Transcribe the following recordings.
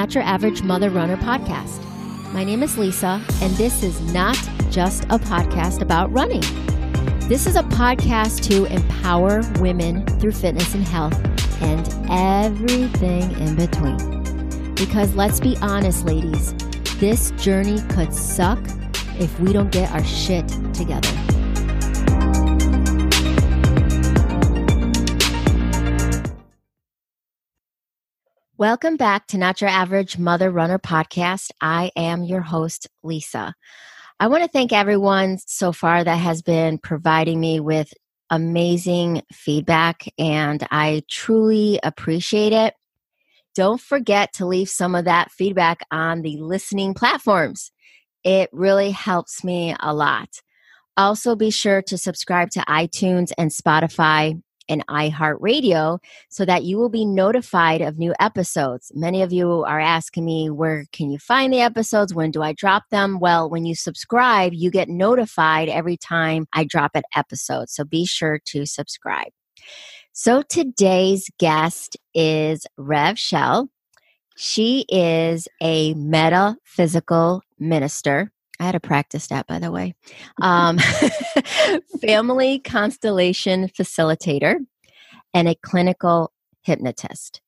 Not Your Average Mother Runner podcast. My name is Lisa, and this is not just a podcast about running. This is a podcast to empower women through fitness and health and everything in between. Because let's be honest, ladies, this journey could suck if we don't get our shit together. Welcome back to Not Your Average Mother Runner podcast. I am your host, Lisa. I want to thank everyone so far that has been providing me with amazing feedback, and I truly appreciate it. Don't forget to leave some of that feedback on the listening platforms. It really helps me a lot. Also, be sure to subscribe to iTunes and Spotify and iHeartRadio so that you will be notified of new episodes. Many of you are asking me, where can you find the episodes? When do I drop them? Well, when you subscribe, you get notified every time I drop an episode. So be sure to subscribe. So today's guest is Rev Chelle. She is a metaphysical minister. I had to practice that, by the way. Um, family constellation facilitator and a clinical hypnotist.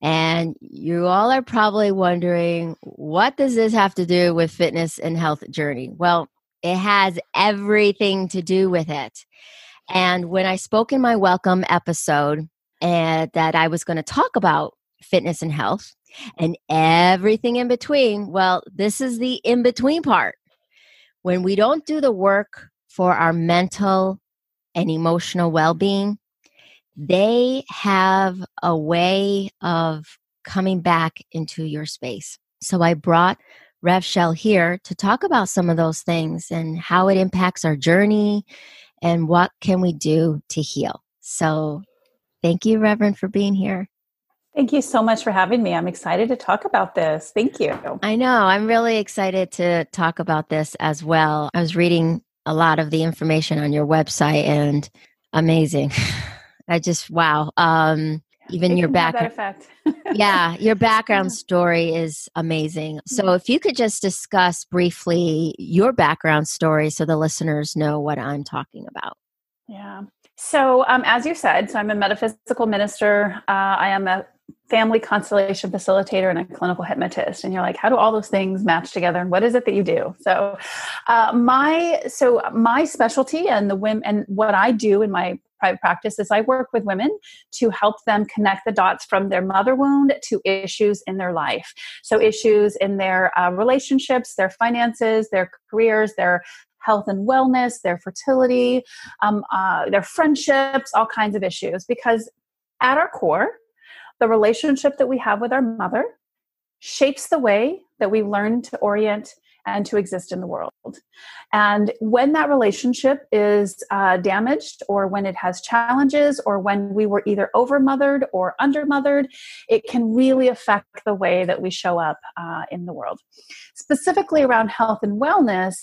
And you all are probably wondering, what does this have to do with fitness and health journey? Well, it has everything to do with it. And when I spoke in my welcome episode and that I was going to talk about fitness and health and everything in between, well, this is the in between part when we don't do the work for our mental and emotional well being, they have a way of coming back into your space. So I brought Rev Chelle here to talk about some of those things and how it impacts our journey and what can we do to heal. So thank you, Reverend, for being here. Thank you so much for having me. I'm excited to talk about this. Thank you. I know. I'm really excited to talk about this as well. I was reading a lot of the information on your website and amazing. I just wow. Um even it your background yeah, your background story is amazing. So if you could just discuss briefly your background story so the listeners know what I'm talking about. Yeah. So, um, as you said, so I'm a metaphysical minister. Uh, I am a family constellation facilitator and a clinical hypnotist. And you're like how do all those things match together? And what is it that you do? So uh, my so my specialty and the women and what i do in my private practice is i work with women to help them connect the dots from their mother wound to issues in their life. So issues in their uh, relationships their finances their careers their health and wellness, their fertility, um, uh, their friendships, all kinds of issues. Because at our core, the relationship that we have with our mother shapes the way that we learn to orient and to exist in the world. And when that relationship is uh, damaged, or when it has challenges, or when we were either over mothered or under mothered, it can really affect the way that we show up uh, in the world. Specifically around health and wellness,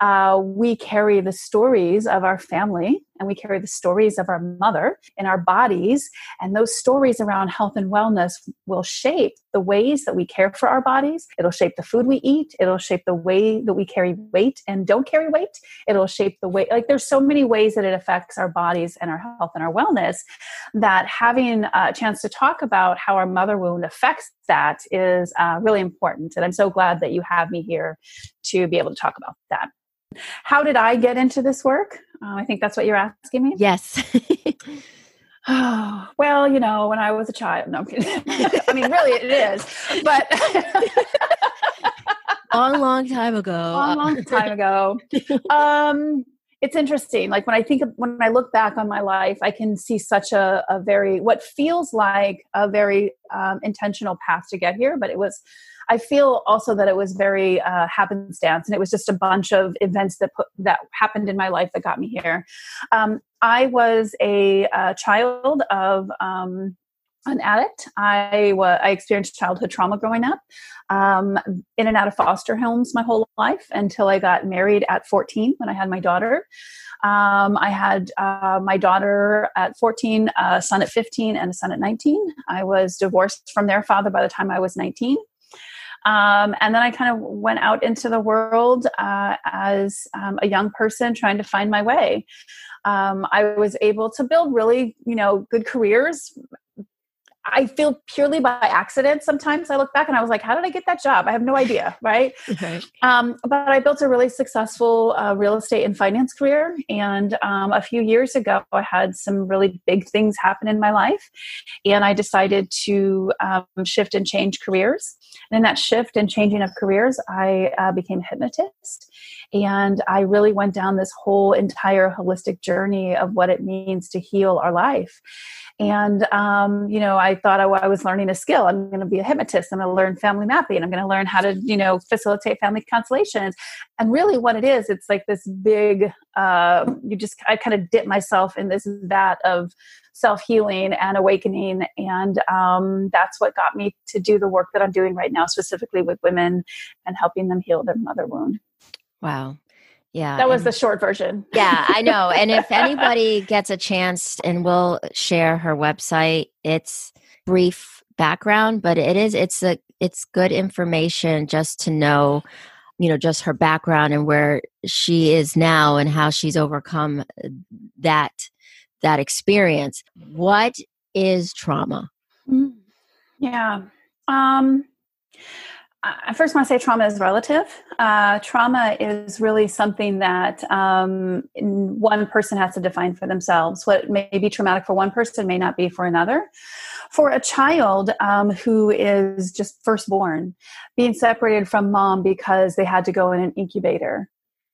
uh, we carry the stories of our family and we carry the stories of our mother in our bodies. And those stories around health and wellness will shape the ways that we care for our bodies. It'll shape the food we eat. It'll shape the way that we carry weight and don't carry weight. It'll shape the way, like, there's so many ways that it affects our bodies and our health and our wellness that having a chance to talk about how our mother wound affects that is uh, really important. And I'm so glad that you have me here to be able to talk about that. How did I get into this work? Uh, I think that's what you're asking me. Yes. oh, well, you know, when I was a child, no, I mean, really, it is, but long, long time ago. Long, long time ago. Um, it's interesting. Like when I think of, when I look back on my life, I can see such a, a very what feels like a very um, intentional path to get here, but it was I feel also that it was very uh, happenstance, and it was just a bunch of events that put, that happened in my life that got me here. Um, I was a, a child of um, an addict. I I experienced childhood trauma growing up, um, in and out of foster homes my whole life until I got married at 14 when I had my daughter. Um, I had uh, my daughter at 14, a son at 15, and a son at 19. I was divorced from their father by the time I was 19. Um, and then I kind of went out into the world uh, as um, a young person trying to find my way. Um, I was able to build really, you know, good careers I feel purely by accident. Sometimes I look back and I was like, how did I get that job? I have no idea, right? Okay. Um, but I built a really successful uh, real estate and finance career. And um, a few years ago, I had some really big things happen in my life. And I decided to um, shift and change careers. And in that shift and changing of careers, I uh, became a hypnotist. And I really went down this whole entire holistic journey of what it means to heal our life. And, um, you know, I thought I, I, was learning a skill. I'm going to be a hypnotist. I'm going to learn family mapping. I'm going to learn how to, you know, facilitate family constellations. And really what it is, it's like this big, uh, you just, I kind of dip myself in this vat of self healing and awakening. And um, that's what got me to do the work that I'm doing right now, specifically with women and helping them heal their mother wound. Wow. Yeah. That was and, the short version. yeah, I know. And if anybody gets a chance and we'll share her website, it's brief background, but it is it's a it's good information just to know, you know, just her background and where she is now and how she's overcome that that experience. What is trauma? Mm, yeah. Um I first want to say trauma is relative. Uh, trauma is really something that um, one person has to define for themselves. What may be traumatic for one person may not be for another. For a child um, who is just firstborn, being separated from mom because they had to go in an incubator,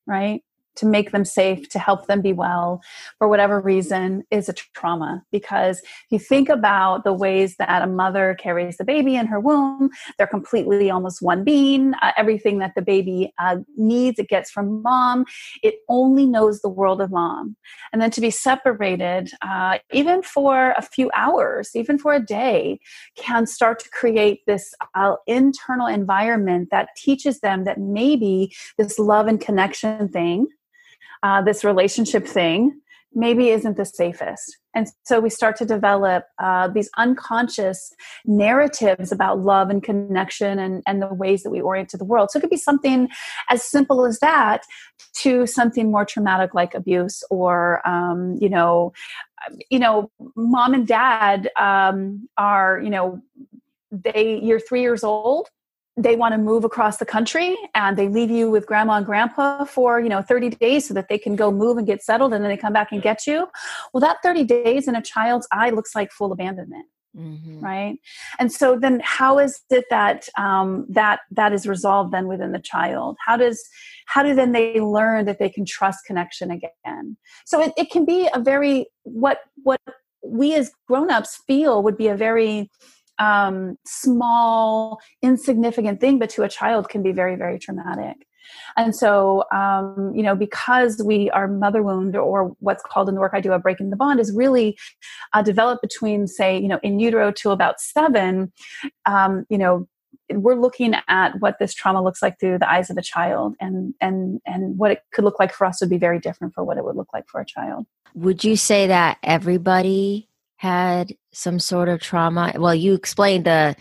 right? To make them safe, to help them be well for whatever reason is a trauma. Because if you think about the ways that a mother carries the baby in her womb, they're completely almost one being. Uh, everything that the baby uh, needs, it gets from mom. It only knows the world of mom. And then to be separated, uh, even for a few hours, even for a day, can start to create this uh, internal environment that teaches them that maybe this love and connection thing uh, this relationship thing maybe isn't the safest. And so we start to develop uh, these unconscious narratives about love and connection and, and the ways that we orient to the world. So it could be something as simple as that to something more traumatic like abuse or, um, you know, you know, mom and dad um, are, you know, they, you're three years old they want to move across the country and they leave you with grandma and grandpa for you know 30 days so that they can go move and get settled and then they come back and get you. Well that 30 days in a child's eye looks like full abandonment mm-hmm. right? And so then how is it that um, that that is resolved then within the child? How does how do then they learn that they can trust connection again? So it, it can be a very what what we as grown-ups feel would be a very um, small, insignificant thing, but to a child can be very, very traumatic. And so, um, you know, because we are mother wound, or what's called in the work I do a breaking the bond, is really uh, developed between, say, you know, in utero to about seven. Um, you know, we're looking at what this trauma looks like through the eyes of a child, and and and what it could look like for us would be very different for what it would look like for a child. Would you say that everybody had some sort of trauma? Well, you explained the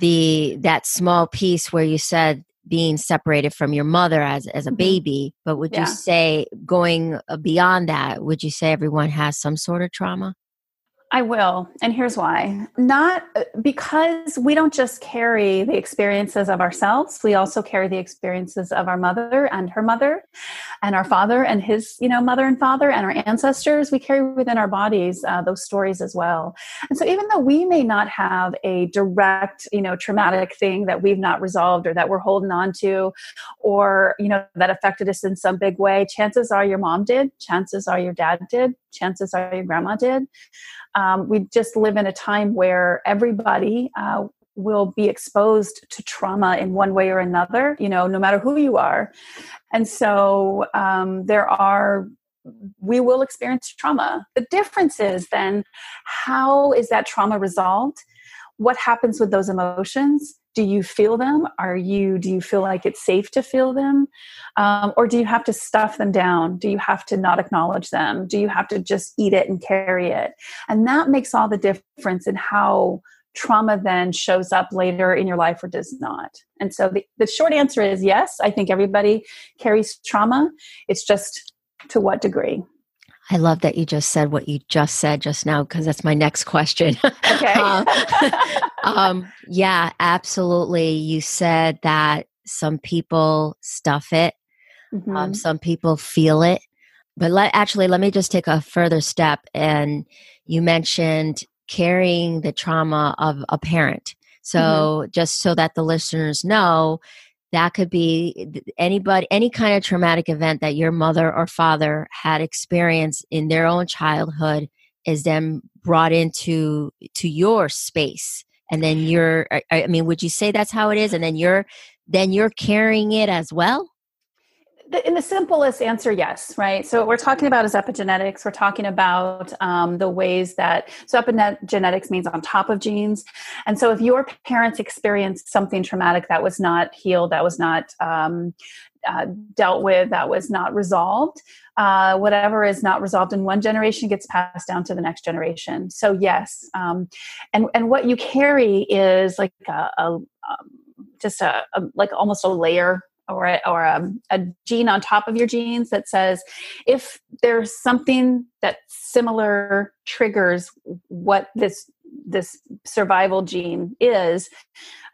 the that small piece where you said being separated from your mother as as a mm-hmm. baby, but would yeah. you say going uh, beyond that, would you say everyone has some sort of trauma? I will. And here's why. Not uh, because we don't just carry the experiences of ourselves, we also carry the experiences of our mother and her mother and our father and his, you know, mother and father and our ancestors. We carry within our bodies uh, those stories as well. And so even though we may not have a direct, you know, traumatic thing that we've not resolved or that we're holding on to or, you know, that affected us in some big way, chances are your mom did, chances are your dad did, chances are your grandma did. Um, we just live in a time where everybody uh, will be exposed to trauma in one way or another, you know, no matter who you are. And so um, there are we will experience trauma. The difference is then how is that trauma resolved? What happens with those emotions? Do you feel them are you do you feel like it's safe to feel them um, or do you have to stuff them down do you have to not acknowledge them do you have to just eat it and carry it and that makes all the difference in how trauma then shows up later in your life or does not. And so the, the short answer is yes, I think everybody carries trauma. It's just to what degree. I love that you just said what you just said just now because that's my next question. Okay. um, um, yeah, absolutely. You said that some people stuff it, um, mm-hmm. um, some people feel it. But let, actually, let me just take a further step. And you mentioned carrying the trauma of a parent. So, mm-hmm. just so that the listeners know, that could be anybody any kind of traumatic event that your mother or father had experienced in their own childhood is then brought into to your space and then you're i mean would you say that's how it is and then you're then you're carrying it as well in the simplest answer, yes, right? So what we're talking about is epigenetics. We're talking about um, the ways that so epigenetics means on top of genes, and so if your parents experienced something traumatic that was not healed, that was not um, uh, dealt with, that was not resolved, uh, whatever is not resolved in one generation gets passed down to the next generation. So yes, um, and and what you carry is like a, a um, just a, a, like almost a layer or a, or a, a, gene on top of your genes that says if there's something that similar triggers what this this survival gene is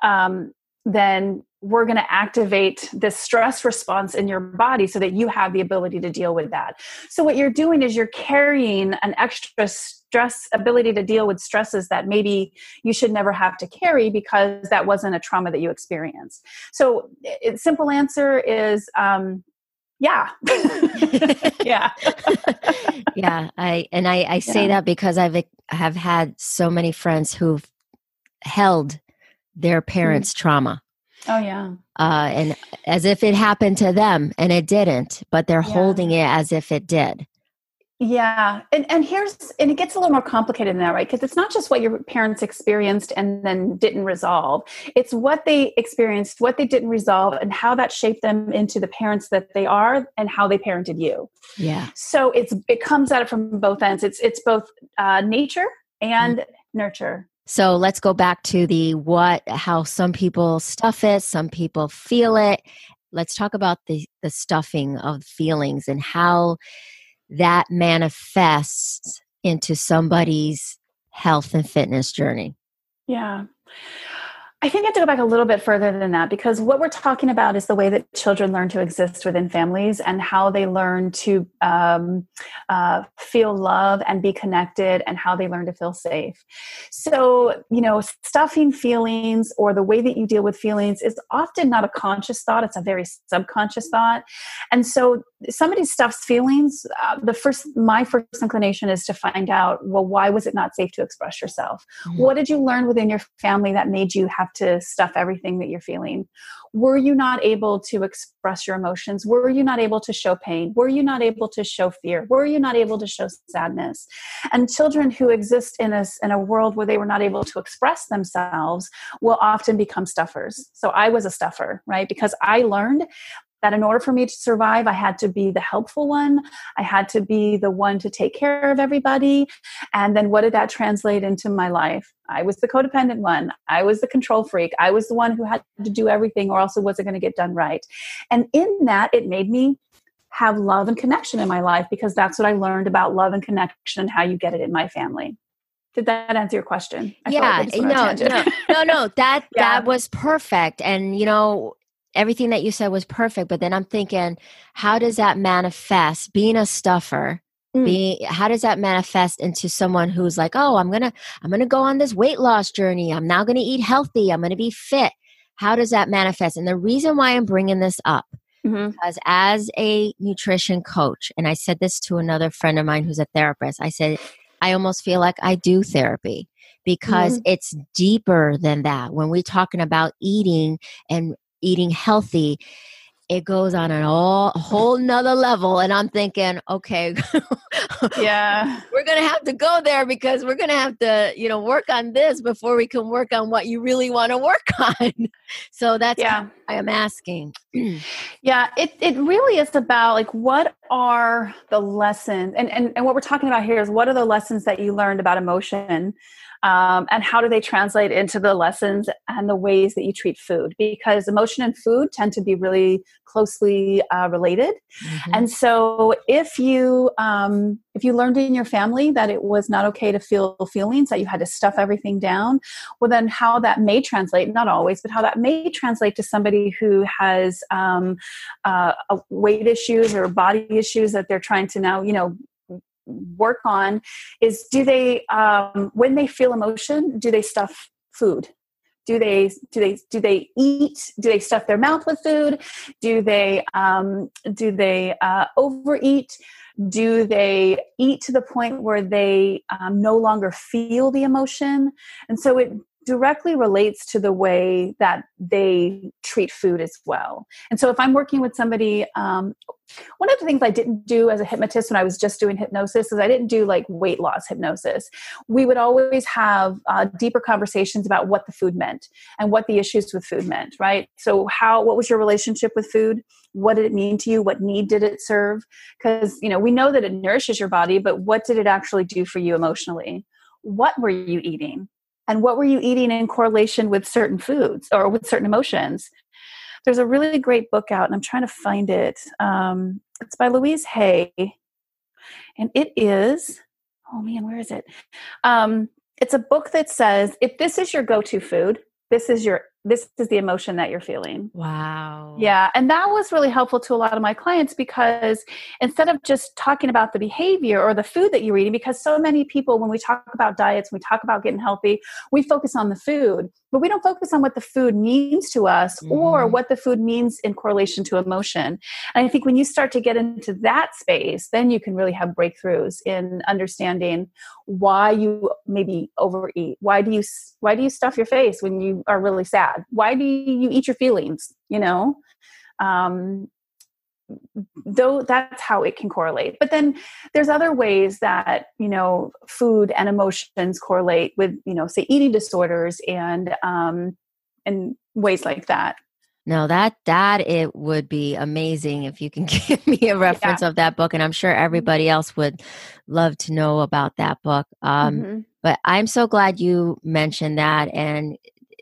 um, then we're going to activate this stress response in your body so that you have the ability to deal with that. So, what you're doing is you're carrying an extra stress ability to deal with stresses that maybe you should never have to carry because that wasn't a trauma that you experienced. So, it, simple answer is um, yeah yeah yeah i and i i say yeah. that because i've have had so many friends who've held their mm-hmm. parents mm-hmm. trauma Oh yeah. Uh, and as if it happened to them, and it didn't, but they're yeah. holding it as if it did. Yeah, and and here's and it gets a little more complicated than that, right? Because it's not just what your parents experienced and then didn't resolve. It's what they experienced, what they didn't resolve, and how that shaped them into the parents that they are, and how they parented you. Yeah. So it's it comes at it from both ends. It's it's both uh, nature and mm-hmm. nurture. So let's go back to the what, how some people stuff it, some people feel it. Let's talk about the, the stuffing of feelings and how that manifests into somebody's health and fitness journey. Yeah. I think I have to go back a little bit further than that because what we're talking about is the way that children learn to exist within families and how they learn to um, uh, feel love and be connected and how they learn to feel safe. So, you know, stuffing feelings or the way that you deal with feelings is often not a conscious thought, it's a very subconscious thought. And so, somebody stuffs feelings. Uh, the first, my first inclination is to find out, well, why was it not safe to express yourself? Mm-hmm. What did you learn within your family that made you have to stuff everything that you're feeling? Were you not able to express your emotions? Were you not able to show pain? Were you not able to show fear? Were you not able to show sadness? And children who exist in a, in a world where they were not able to express themselves will often become stuffers. So I was a stuffer, right? Because I learned that in order for me to survive, I had to be the helpful one. I had to be the one to take care of everybody. And then what did that translate into my life? I was the codependent one. I was the control freak. I was the one who had to do everything or else it wasn't going to get done right. And in that, it made me have love and connection in my life because that's what I learned about love and connection and how you get it in my family. Did that answer your question? I yeah, like no, no, no, no. That yeah. that was perfect. And you know, everything that you said was perfect but then i'm thinking how does that manifest being a stuffer mm. being how does that manifest into someone who's like oh i'm gonna i'm gonna go on this weight loss journey i'm now gonna eat healthy i'm gonna be fit how does that manifest and the reason why i'm bringing this up mm-hmm. because as a nutrition coach and i said this to another friend of mine who's a therapist i said i almost feel like i do therapy because mm-hmm. it's deeper than that when we're talking about eating and eating healthy it goes on an all a whole nother level and i'm thinking okay yeah. we're gonna have to go there because we're gonna have to you know work on this before we can work on what you really want to work on. So that's yeah. i am asking. Yeah it, it really is about like what are the lessons and, and and what we're talking about here is what are the lessons that you learned about emotion um, and how do they translate into the lessons and the ways that you treat food because emotion and food tend to be really closely uh, related mm-hmm. and so if you um, if you learned in your family that it was not okay to feel feelings that you had to stuff everything down well then how that may translate not always but how that may translate to somebody who has um, uh, weight issues or body issues that they're trying to now you know work on is do they um, when they feel emotion do they stuff food? Do they do they do they eat? Do they stuff their mouth with food? Do they um, do they uh, overeat? Do they eat to the point where they um, no longer feel the emotion? And so it directly relates to the way that they treat food as well. And so, if I'm working with somebody, um, one of the things I didn't do as a hypnotist when I was just doing hypnosis is I didn't do like weight loss hypnosis. We would always have uh, deeper conversations about what the food meant and what the issues with food meant, right? So, how, what was your relationship with food? What did it mean to you? What need did it serve? Because, you know, we know that it nourishes your body, but what did it actually do for you emotionally? What were you eating? And what were you eating in correlation with certain foods or with certain emotions? There's a really great book out and i'm trying to find it. Um, it's by louise hay. And it is oh man where is it? Um, it's a book that says if this is your go-to food this is your this is the emotion that you're feeling. Wow. Yeah. And that was really helpful to a lot of my clients because instead of just talking about the behavior or the food that you're eating, because so many people, when we talk about diets, we talk about getting healthy, we focus on the food, but we don't focus on what the food means to us mm-hmm. or what the food means in correlation to emotion. And I think when you start to get into that space, then you can really have breakthroughs in understanding why you maybe overeat. Why do you, why do you stuff your face when you are really sad? why do you eat your feelings you know um, though that's how it can correlate but then there's other ways that you know food and emotions correlate with you know say eating disorders and um and ways like that no that that it would be amazing if you can give me a reference yeah. of that book and i'm sure mm-hmm. everybody else would love to know about that book um mm-hmm. but i'm so glad you mentioned that and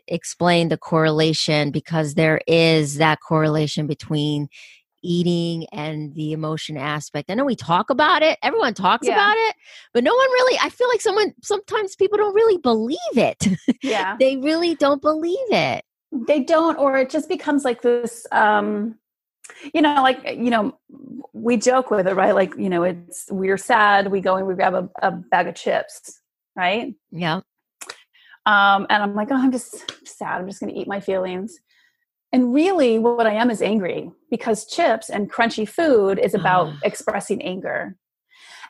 explain the correlation because there is that correlation between eating and the emotion aspect. I know we talk about it, everyone talks yeah. about it, but no one really, I feel like someone, sometimes people don't really believe it. Yeah. they really don't believe it. They don't, or it just becomes like this, um, you know, like, you know, we joke with it, right? Like, you know, it's, we're sad, we go and we grab a, a bag of chips, right? Yeah. Um, and I'm like, oh, I'm just sad. I'm just going to eat my feelings. And really, what I am is angry because chips and crunchy food is about oh. expressing anger.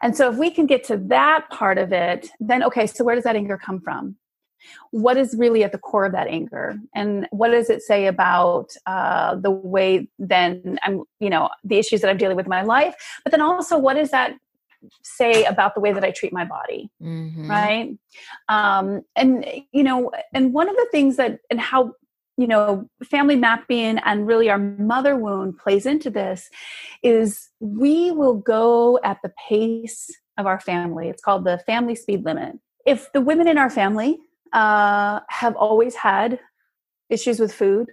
And so, if we can get to that part of it, then okay, so where does that anger come from? What is really at the core of that anger? And what does it say about uh, the way then I'm, you know, the issues that I'm dealing with in my life? But then also, what does that say about the way that I treat my body, mm-hmm. right? Um, and you know, and one of the things that and how you know family mapping and really our mother wound plays into this is we will go at the pace of our family. It's called the family speed limit. If the women in our family uh, have always had issues with food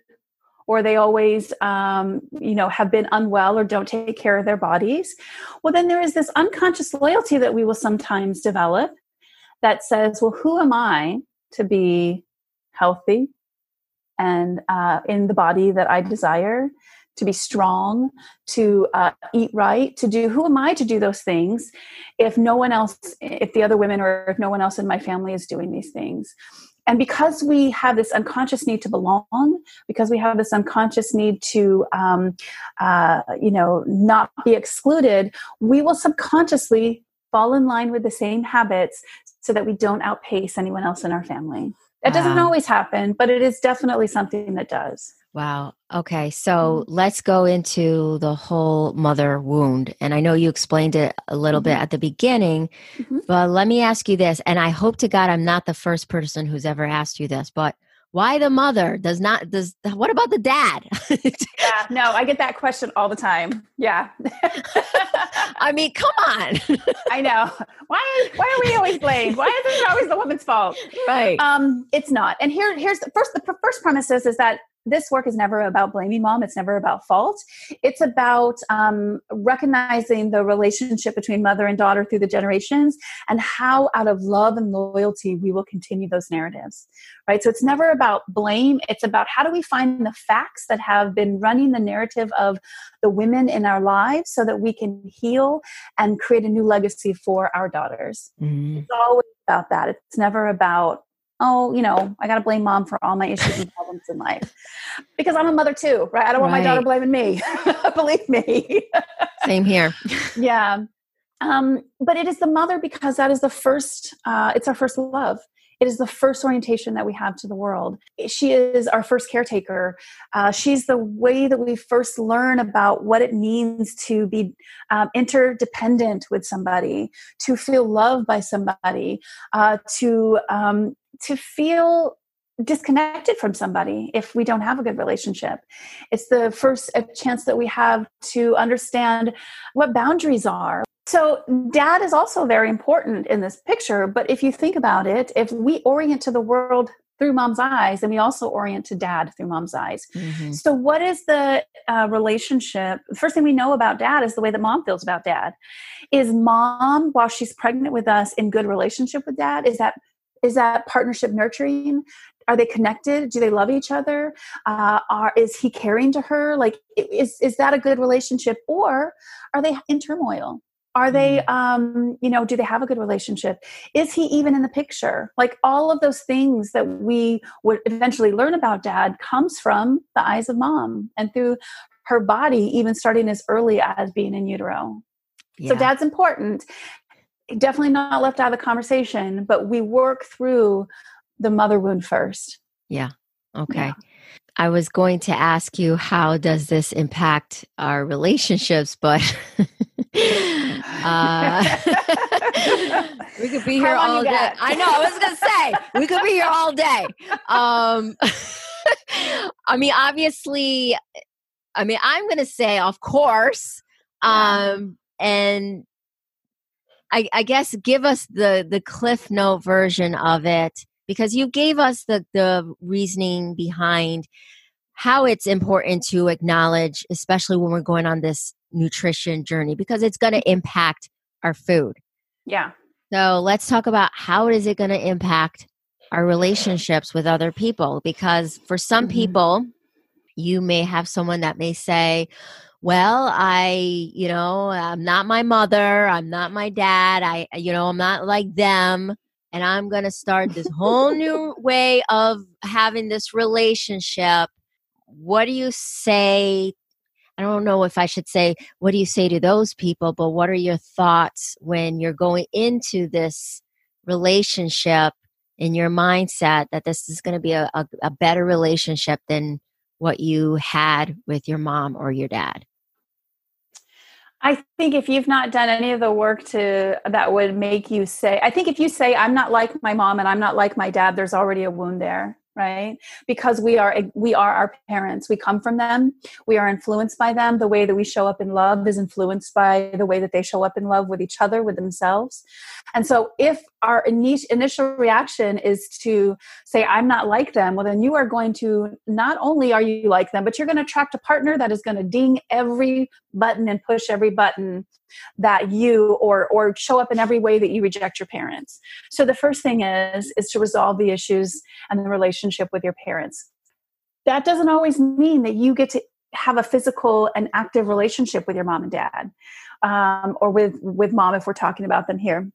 or they always um, you know have been unwell or don't take care of their bodies well then there is this unconscious loyalty that we will sometimes develop that says well who am i to be healthy and uh, in the body that i desire to be strong to uh, eat right to do who am i to do those things if no one else if the other women or if no one else in my family is doing these things? And because we have this unconscious need to belong because we have this unconscious need to um, uh, you know not be excluded we will subconsciously fall in line with the same habits so that we don't outpace anyone else in our family. That doesn't always happen but it is definitely something that does Wow. Okay. So mm-hmm. let's go into the whole mother wound. And I know you explained it a little mm-hmm. bit at the beginning, mm-hmm. but let me ask you this. And I hope to God I'm not the first person who's ever asked you this, but why the mother does not does what about the dad yeah no i get that question all the time yeah i mean come on i know why why are we always blamed why is it always the woman's fault right um it's not and here here's the first the first premise is, is that this work is never about blaming mom. It's never about fault. It's about um, recognizing the relationship between mother and daughter through the generations and how, out of love and loyalty, we will continue those narratives. Right? So it's never about blame. It's about how do we find the facts that have been running the narrative of the women in our lives so that we can heal and create a new legacy for our daughters. Mm-hmm. It's always about that. It's never about oh, you know, I got to blame mom for all my issues and problems in life because I'm a mother too, right? I don't want right. my daughter blaming me. Believe me. Same here. yeah. Um, but it is the mother because that is the first, uh, it's our first love. It is the first orientation that we have to the world. She is our first caretaker. Uh, she's the way that we first learn about what it means to be um, interdependent with somebody, to feel loved by somebody, uh, to um, to feel disconnected from somebody if we don't have a good relationship. It's the first chance that we have to understand what boundaries are. So, dad is also very important in this picture. But if you think about it, if we orient to the world through mom's eyes, then we also orient to dad through mom's eyes. Mm-hmm. So, what is the uh, relationship? The first thing we know about dad is the way that mom feels about dad. Is mom, while she's pregnant with us, in good relationship with dad? Is that is that partnership nurturing are they connected do they love each other uh, are is he caring to her like is is that a good relationship or are they in turmoil are they mm. um you know do they have a good relationship is he even in the picture like all of those things that we would eventually learn about dad comes from the eyes of mom and through her body even starting as early as being in utero yeah. so dad's important definitely not left out of the conversation, but we work through the mother wound first. Yeah. Okay. Yeah. I was going to ask you how does this impact our relationships, but uh, we could be here all day. I know. I was going to say we could be here all day. Um, I mean, obviously, I mean, I'm going to say, of course, um, yeah. and I, I guess give us the the cliff note version of it because you gave us the the reasoning behind how it's important to acknowledge especially when we're going on this nutrition journey because it's going to impact our food. Yeah. So let's talk about how is it going to impact our relationships with other people because for some mm-hmm. people you may have someone that may say well i you know i'm not my mother i'm not my dad i you know i'm not like them and i'm going to start this whole new way of having this relationship. What do you say i don't know if i should say what do you say to those people? but what are your thoughts when you're going into this relationship in your mindset that this is going to be a, a, a better relationship than what you had with your mom or your dad? I think if you've not done any of the work to that would make you say, I think if you say, I'm not like my mom and I'm not like my dad, there's already a wound there right? Because we are we are our parents. We come from them. We are influenced by them. The way that we show up in love is influenced by the way that they show up in love with each other with themselves. And so if our initial reaction is to say i'm not like them. Well then you are going to not only are you like them but you're going to attract a partner that is going to ding every button and push every button that you or or show up in every way that you reject your parents. So the first thing is is to resolve the issues and the relationship with your parents. That doesn't always mean that you get to have a physical and active relationship with your mom and dad um, or with with mom if we're talking about them here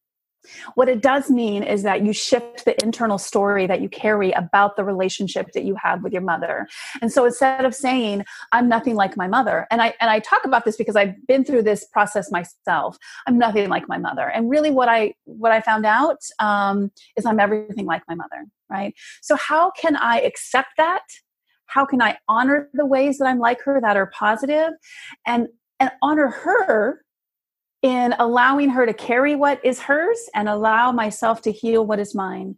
what it does mean is that you shift the internal story that you carry about the relationship that you have with your mother. And so instead of saying, I'm nothing like my mother, and I and I talk about this because I've been through this process myself. I'm nothing like my mother. And really what I what I found out um, is I'm everything like my mother, right? So how can I accept that? How can I honor the ways that I'm like her that are positive and and honor her in allowing her to carry what is hers and allow myself to heal what is mine.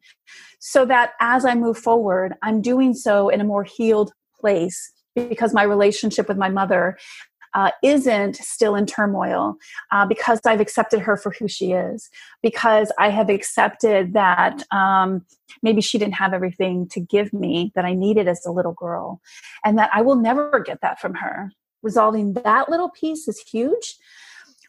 So that as I move forward, I'm doing so in a more healed place because my relationship with my mother uh, isn't still in turmoil uh, because I've accepted her for who she is, because I have accepted that um, maybe she didn't have everything to give me that I needed as a little girl, and that I will never get that from her. Resolving that little piece is huge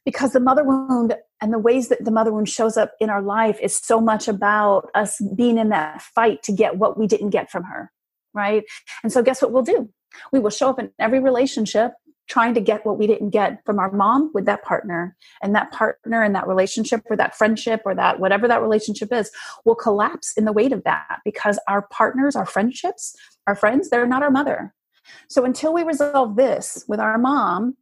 because the mother wound and the ways that the mother wound shows up in our life is so much about us being in that fight to get what we didn't get from her right? And so guess what we'll do? We will show up in every relationship trying to get what we didn't get from our mom with that partner and that partner and that relationship or that friendship or that whatever that relationship is will collapse in the weight of that because our partners our friendships our friends they're not our mother. So until we resolve this with our mom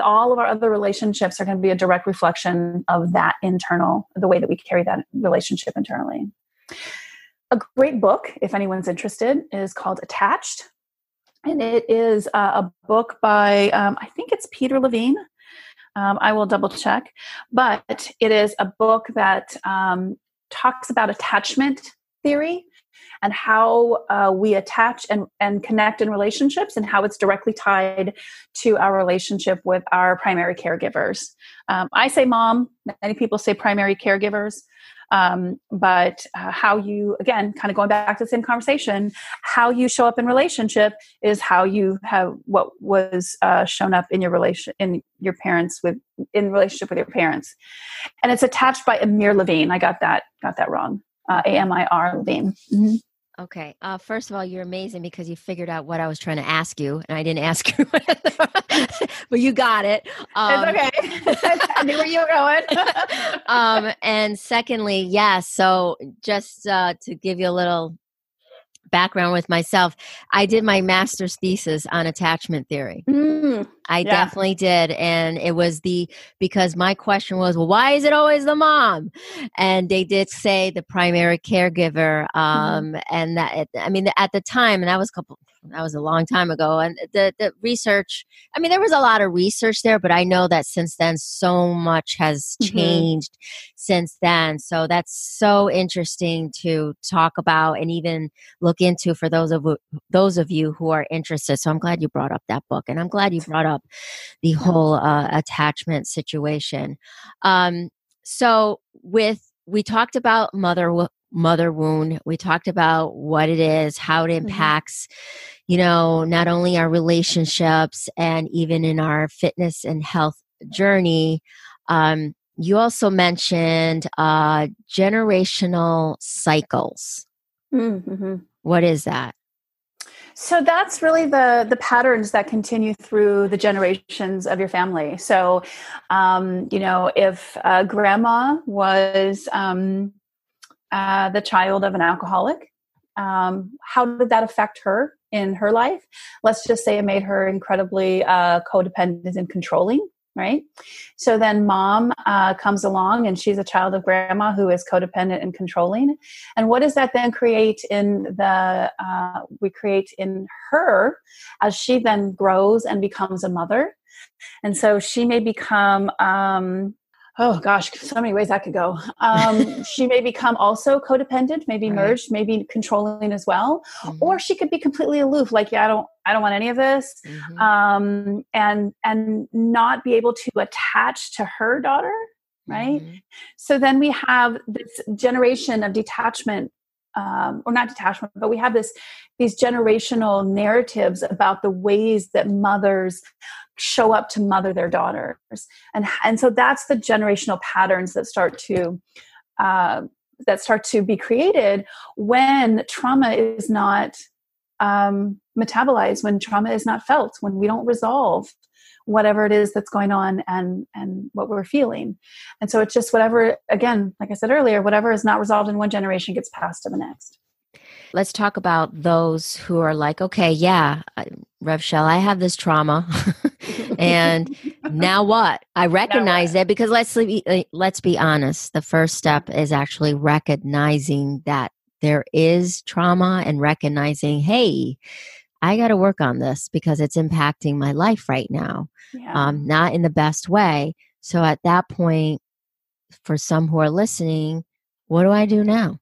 all of our other relationships are going to be a direct reflection of that internal the way that we carry that relationship internally. A great book if anyone's interested is called attached. And it is uh, a book by um, I think it's Peter Levine. Um, I will double check, but it is a book that um, talks about attachment theory and how uh, we attach and, and connect in relationships and how it's directly tied to our relationship with our primary caregivers. Um, I say mom, many people say primary caregivers. Um, but uh, how you, again, kind of going back to the same conversation, how you show up in relationship is how you have what was uh, shown up in your relation in your parents with in relationship with your parents, and it's attached by Amir Levine. I got that got that wrong. Uh, A M I R Levine. Mm-hmm. Okay. Uh, first of all, you're amazing because you figured out what I was trying to ask you, and I didn't ask you, but you got it. Um, it's okay. I knew where you were going. um, and secondly, yes. Yeah, so just uh, to give you a little background with myself, I did my master's thesis on attachment theory. Mm, I yeah. definitely did. And it was the, because my question was, well, why is it always the mom? And they did say the primary caregiver. Mm-hmm. Um, mm-hmm. And that, I mean, at the time, and that was a couple, that was a long time ago. And the, the research, I mean, there was a lot of research there, but I know that since then, so much has mm-hmm. changed mm-hmm. since then. So that's so interesting to talk about and even look into for those of those of you who are interested. So I'm glad you brought up that book, and I'm glad you brought up the whole uh, attachment situation. Um, so with we talked about mother mother wound. We talked about what it is, how it mm-hmm. impacts, mm-hmm. you know, not only our relationships and even in our fitness and health journey. Um, you also mentioned uh, generational cycles. Mm-hmm. What is that? So that's really the the patterns that continue through the generations of your family. So, um, you know, if uh, grandma was um, uh, the child of an alcoholic. Um, how did that affect her in her life? Let's just say it made her incredibly uh, codependent and controlling, right? So then mom uh, comes along and she's a child of grandma who is codependent and controlling. And what does that then create in the, uh, we create in her as she then grows and becomes a mother? And so she may become, um, oh gosh, so many ways that could go. Um, she may become also codependent, maybe right. merged, maybe controlling as well, mm-hmm. or she could be completely aloof, like yeah, I don't, I don't want any of this, mm-hmm. um, and and not be able to attach to her daughter, right? Mm-hmm. So then we have this generation of detachment um, or not detachment, but we have this these generational narratives about the ways that mothers show up to mother their daughters. And and so that's the generational patterns that start to uh, that start to be created when trauma is not um, metabolized when trauma is not felt when we don't resolve whatever it is that's going on and and what we're feeling and so it's just whatever again like i said earlier whatever is not resolved in one generation gets passed to the next let's talk about those who are like, okay, yeah, Rev Chelle, I have this trauma, and now what? I recognize it because let's be, uh, let's be honest. The first step is actually recognizing that there is trauma and recognizing, hey, I got to work on this because it's impacting my life right now, yeah. um, not in the best way. So at that point, for some who are listening, what do I do now?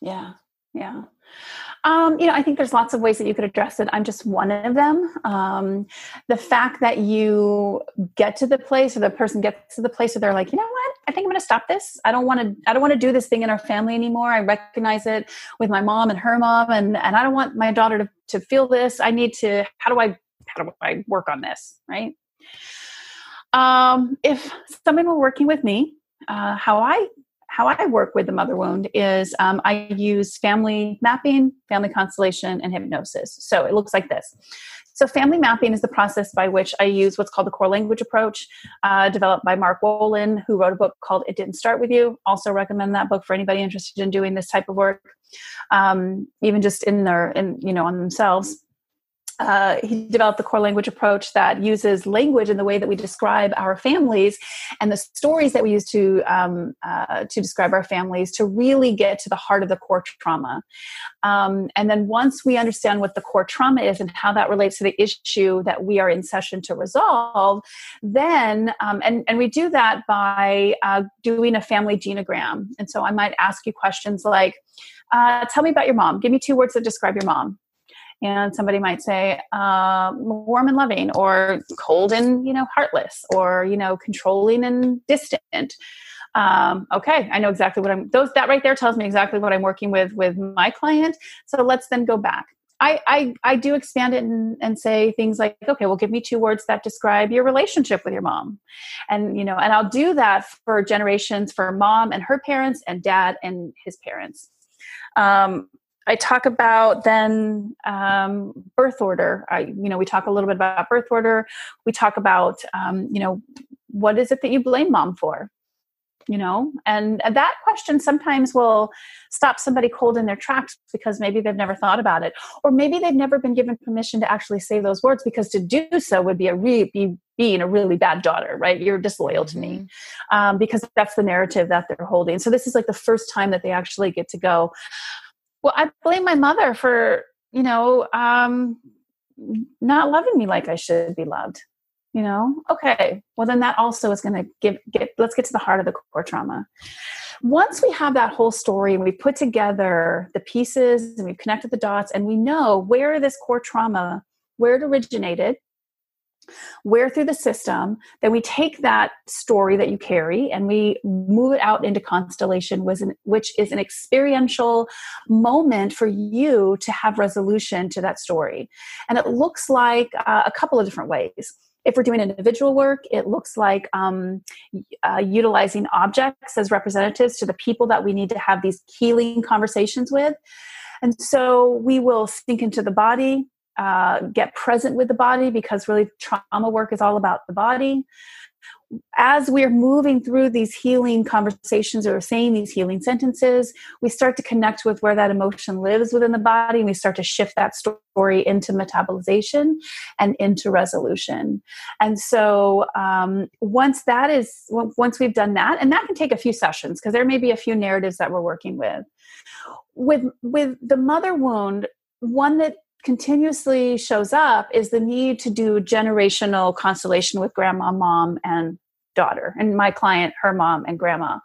Yeah, yeah. Um, you know, I think there's lots of ways that you could address it. I'm just one of them. Um, the fact that you get to the place, or the person gets to the place where they're like, you know what, I think I'm going to stop this. I don't want to. I don't want to do this thing in our family anymore. I recognize it with my mom and her mom, and and I don't want my daughter to to feel this. I need to. How do I? How do I work on this? Right. Um, if someone were working with me, uh, how I how I work with the mother wound is um, I use family mapping, family constellation, and hypnosis. So it looks like this. So, family mapping is the process by which I use what's called the core language approach, uh, developed by Mark Wolynn, who wrote a book called It Didn't Start With You. Also, recommend that book for anybody interested in doing this type of work, um, even just in their, in you know, on themselves. Uh, he developed the core language approach that uses language in the way that we describe our families and the stories that we use to um, uh, to describe our families to really get to the heart of the core trauma. Um, and then once we understand what the core trauma is and how that relates to the issue that we are in session to resolve, then um, and and we do that by uh, doing a family genogram. And so I might ask you questions like. Uh, tell me about your mom. Give me two words that describe your mom and somebody might say uh, warm and loving or cold and you know heartless or you know controlling and distant um, okay i know exactly what i'm those that right there tells me exactly what i'm working with with my client so let's then go back I, I, I do expand it and, and say things like, okay, well, give me two words that describe your relationship with your mom. And, you know, and I'll do that for generations for mom and her parents and dad and his parents. Um, I talk about then um, birth order. I, you know, we talk a little bit about birth order. We talk about, um, you know, what is it that you blame mom for? You know, and that question sometimes will stop somebody cold in their tracks because maybe they've never thought about it, or maybe they've never been given permission to actually say those words because to do so would be a re- be being a really bad daughter, right? You're disloyal to me mm-hmm. um, because that's the narrative that they're holding. So this is like the first time that they actually get to go well i blame my mother for you know um not loving me like i should be loved you know? Okay well then that also is going to give get let's get to the heart of the core trauma. Once we have that whole story and we've put together the pieces and we've connected the dots and we know where this core trauma where it originated where through the system then we take that story that you carry and we move it out into constellation which is an experiential moment for you to have resolution to that story and it looks like uh, a couple of different ways if we're doing individual work, it looks like um, uh, utilizing objects as representatives to the people that we need to have these healing conversations with. And so we will sink into the body, uh, get present with the body because really trauma work is all about the body. As we're moving through these healing conversations or saying these healing sentences, we start to connect with where that emotion lives within the body and we start to shift that story into metabolization and into resolution. And so um, once that is, once we've done that, and that can take a few sessions because there may be a few narratives that we're working with. With, with the mother wound, one that continuously shows up is the need to do generational constellation with grandma, mom, and daughter, and my client, her mom, and grandma.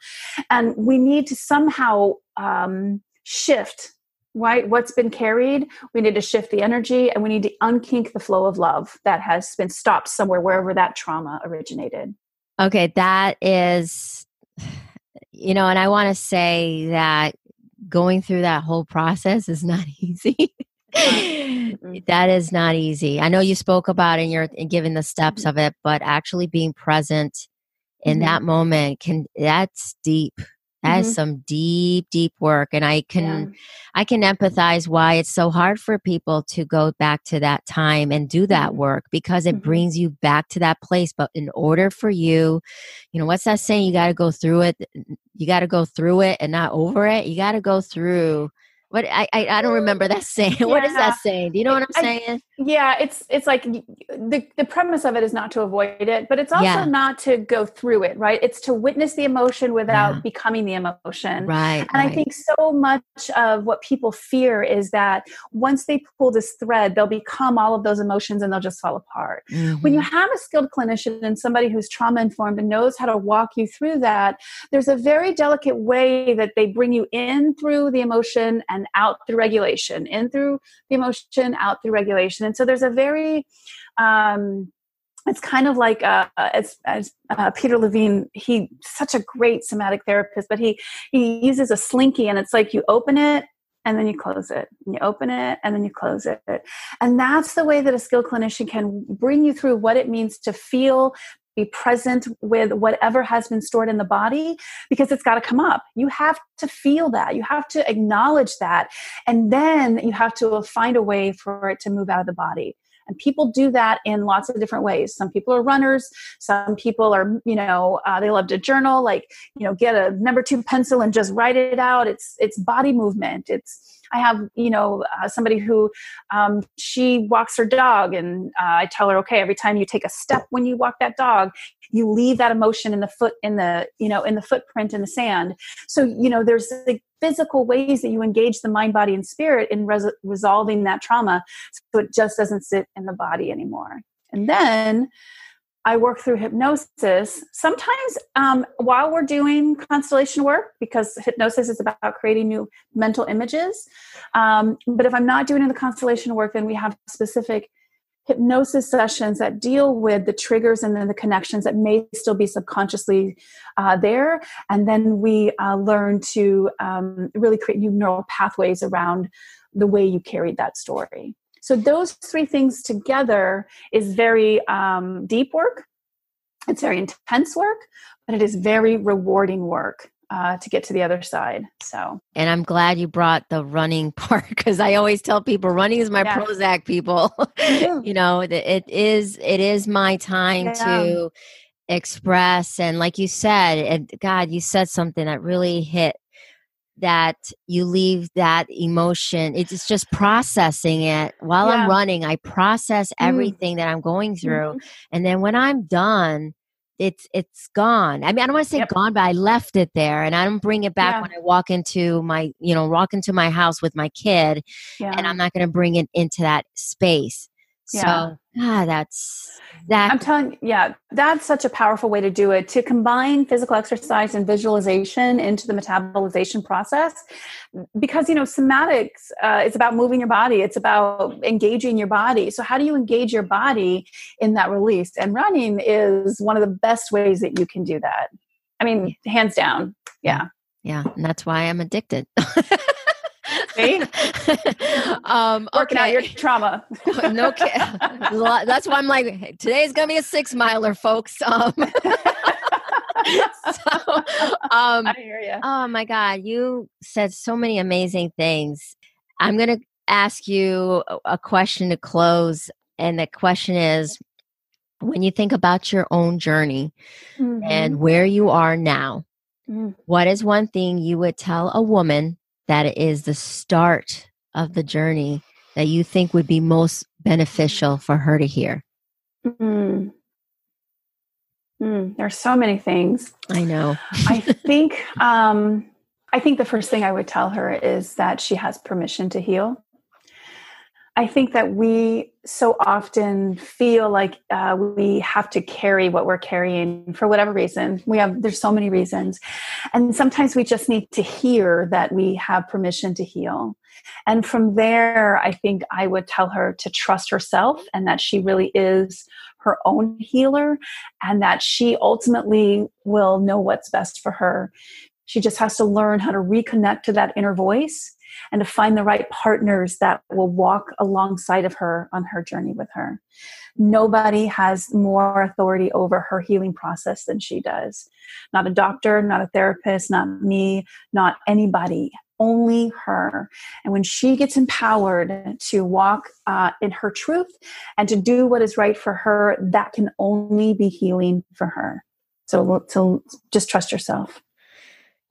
And we need to somehow um, shift right what's been carried. We need to shift the energy and we need to unkink the flow of love that has been stopped somewhere wherever that trauma originated. Okay that is you know and i want to say that going through that whole process is not easy that is not easy. I know you spoke about in your in giving the steps mm-hmm. of it, but actually being present in mm-hmm. that moment can that's deep. That mm-hmm. is some deep, deep work. And I can yeah. I can empathize why it's so hard for people to go back to that time and do that mm-hmm. work because it mm-hmm. brings you back to that place. But in order for you, you know, what's that saying? You gotta go through it. You gotta go through it and not over it. You gotta go through what I, I, I don't remember that saying. Yeah. What is that saying? Do you know what I'm saying? I, yeah, it's it's like the the premise of it is not to avoid it, but it's also yeah. not to go through it, right? It's to witness the emotion without yeah. becoming the emotion. Right. And right. I think so much of what people fear is that once they pull this thread, they'll become all of those emotions and they'll just fall apart. Mm-hmm. When you mm-hmm. have a skilled clinician and somebody who's trauma informed and knows how to walk you through that, there's a very delicate way that they bring you in through the emotion and out through regulation, in through the emotion, out through regulation. And so there's a very um, it's kind of like uh, as, as uh, Peter Levine, he such a great somatic therapist, but he he uses a slinky, and it's like you open it and then you close it, and you open it and then you close it, and that's the way that a skilled clinician can bring you through what it means to feel, be present with whatever has been stored in the body because it's got to come up. You have to feel that. You have to acknowledge that. And then you have to find a way for it to move out of the body. And people do that in lots of different ways. Some people are runners. Some people are, you know, uh, they love to journal, like, you know, get a number two pencil and just write it out. It's, it's body movement. It's, I have, you know, uh, somebody who um, she walks her dog, and uh, I tell her, okay, every time you take a step when you walk that dog, you leave that emotion in the foot, in the, you know, in the footprint in the sand. So, you know, there's the physical ways that you engage the mind, body, and spirit in res- resolving that trauma, so it just doesn't sit in the body anymore. And then I work through hypnosis. Sometimes um, while we're doing constellation work, because hypnosis is about creating new mental images. Um, but if I'm not doing the constellation work, then we have specific hypnosis sessions that deal with the triggers and then the connections that may still be subconsciously uh, there. And then we uh, learn to um, really create new neural pathways around the way you carried that story. So those three things together is very um, deep work. It's very intense work, but it is very rewarding work. Uh, to get to the other side. So, and I'm glad you brought the running part because I always tell people running is my yeah. Prozac. People, you know, it is it is my time yeah. to express and, like you said, and God, you said something that really hit that you leave that emotion it's just processing it while i'm running i process mm. everything mm. that i'm going through mm-hmm. and then when i'm done it's it's gone i mean i don't want to say yep. gone but i left it there and i don't bring it back yeah. when i walk into my you know walk into my house with my kid yeah. and i'm not going to bring it into that space so yeah. Ah, that's that. I'm telling yeah, that's such a powerful way to do it. To combine physical exercise and visualization into the metabolization process, because you know somatics uh, it's about moving your body. It's about engaging your body. So how do you engage your body in that release? And running is one of the best ways that you can do that. I mean, hands down. Yeah. Yeah, and that's why I'm addicted. um, Working okay. out your trauma. no, kidding. that's why I'm like, today's gonna be a six miler, folks. Um, so, um, I hear you. Oh my God, you said so many amazing things. I'm gonna ask you a question to close, and the question is: When you think about your own journey mm-hmm. and where you are now, mm. what is one thing you would tell a woman that is the start of the journey that you think would be most beneficial for her to hear? Mm. Mm, there's so many things. I know. I think um, I think the first thing I would tell her is that she has permission to heal. I think that we so often feel like uh, we have to carry what we're carrying for whatever reason. We have there's so many reasons, and sometimes we just need to hear that we have permission to heal. And from there, I think I would tell her to trust herself and that she really is her own healer, and that she ultimately will know what's best for her. She just has to learn how to reconnect to that inner voice and to find the right partners that will walk alongside of her on her journey with her. Nobody has more authority over her healing process than she does. Not a doctor, not a therapist, not me, not anybody only her. And when she gets empowered to walk uh, in her truth and to do what is right for her, that can only be healing for her. So, so just trust yourself.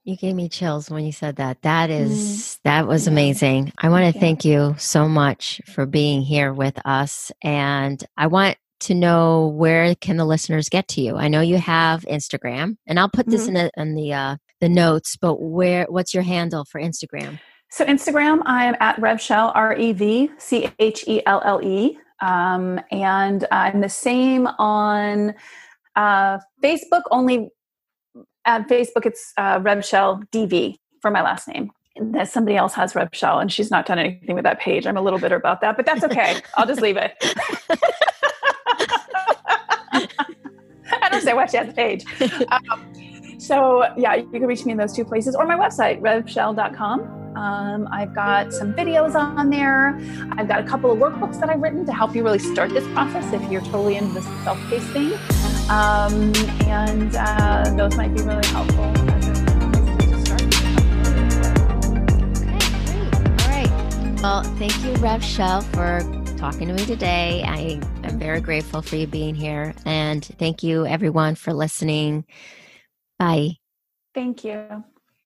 You gave me chills when you said that. That is mm. that was amazing. I want to thank you so much for being here with us and I want to know where can the listeners get to you. I know you have Instagram and I'll put this mm-hmm. in, the, in the uh the notes, but where what's your handle for Instagram? So Instagram, I am at RevChelle, R E V C H E L L E. Um, and I'm the same on uh, Facebook, only at Facebook, it's uh, RevChelle DV for my last name. That somebody else has RevChelle and she's not done anything with that page. I'm a little bitter about that, but that's okay. I'll just leave it. I don't say why she has the page. Um, so yeah, you can reach me in those two places or my website, revchelle.com. Um, I've got some videos on there. I've got a couple of workbooks that I've written to help you really start this process if you're totally into the self-paced thing. Um, and uh, those might be really helpful. Okay, great. All right. Well, thank you, Rev Chelle, for talking to me today. I am very grateful for you being here. And thank you, everyone, for listening. Bye. Thank you.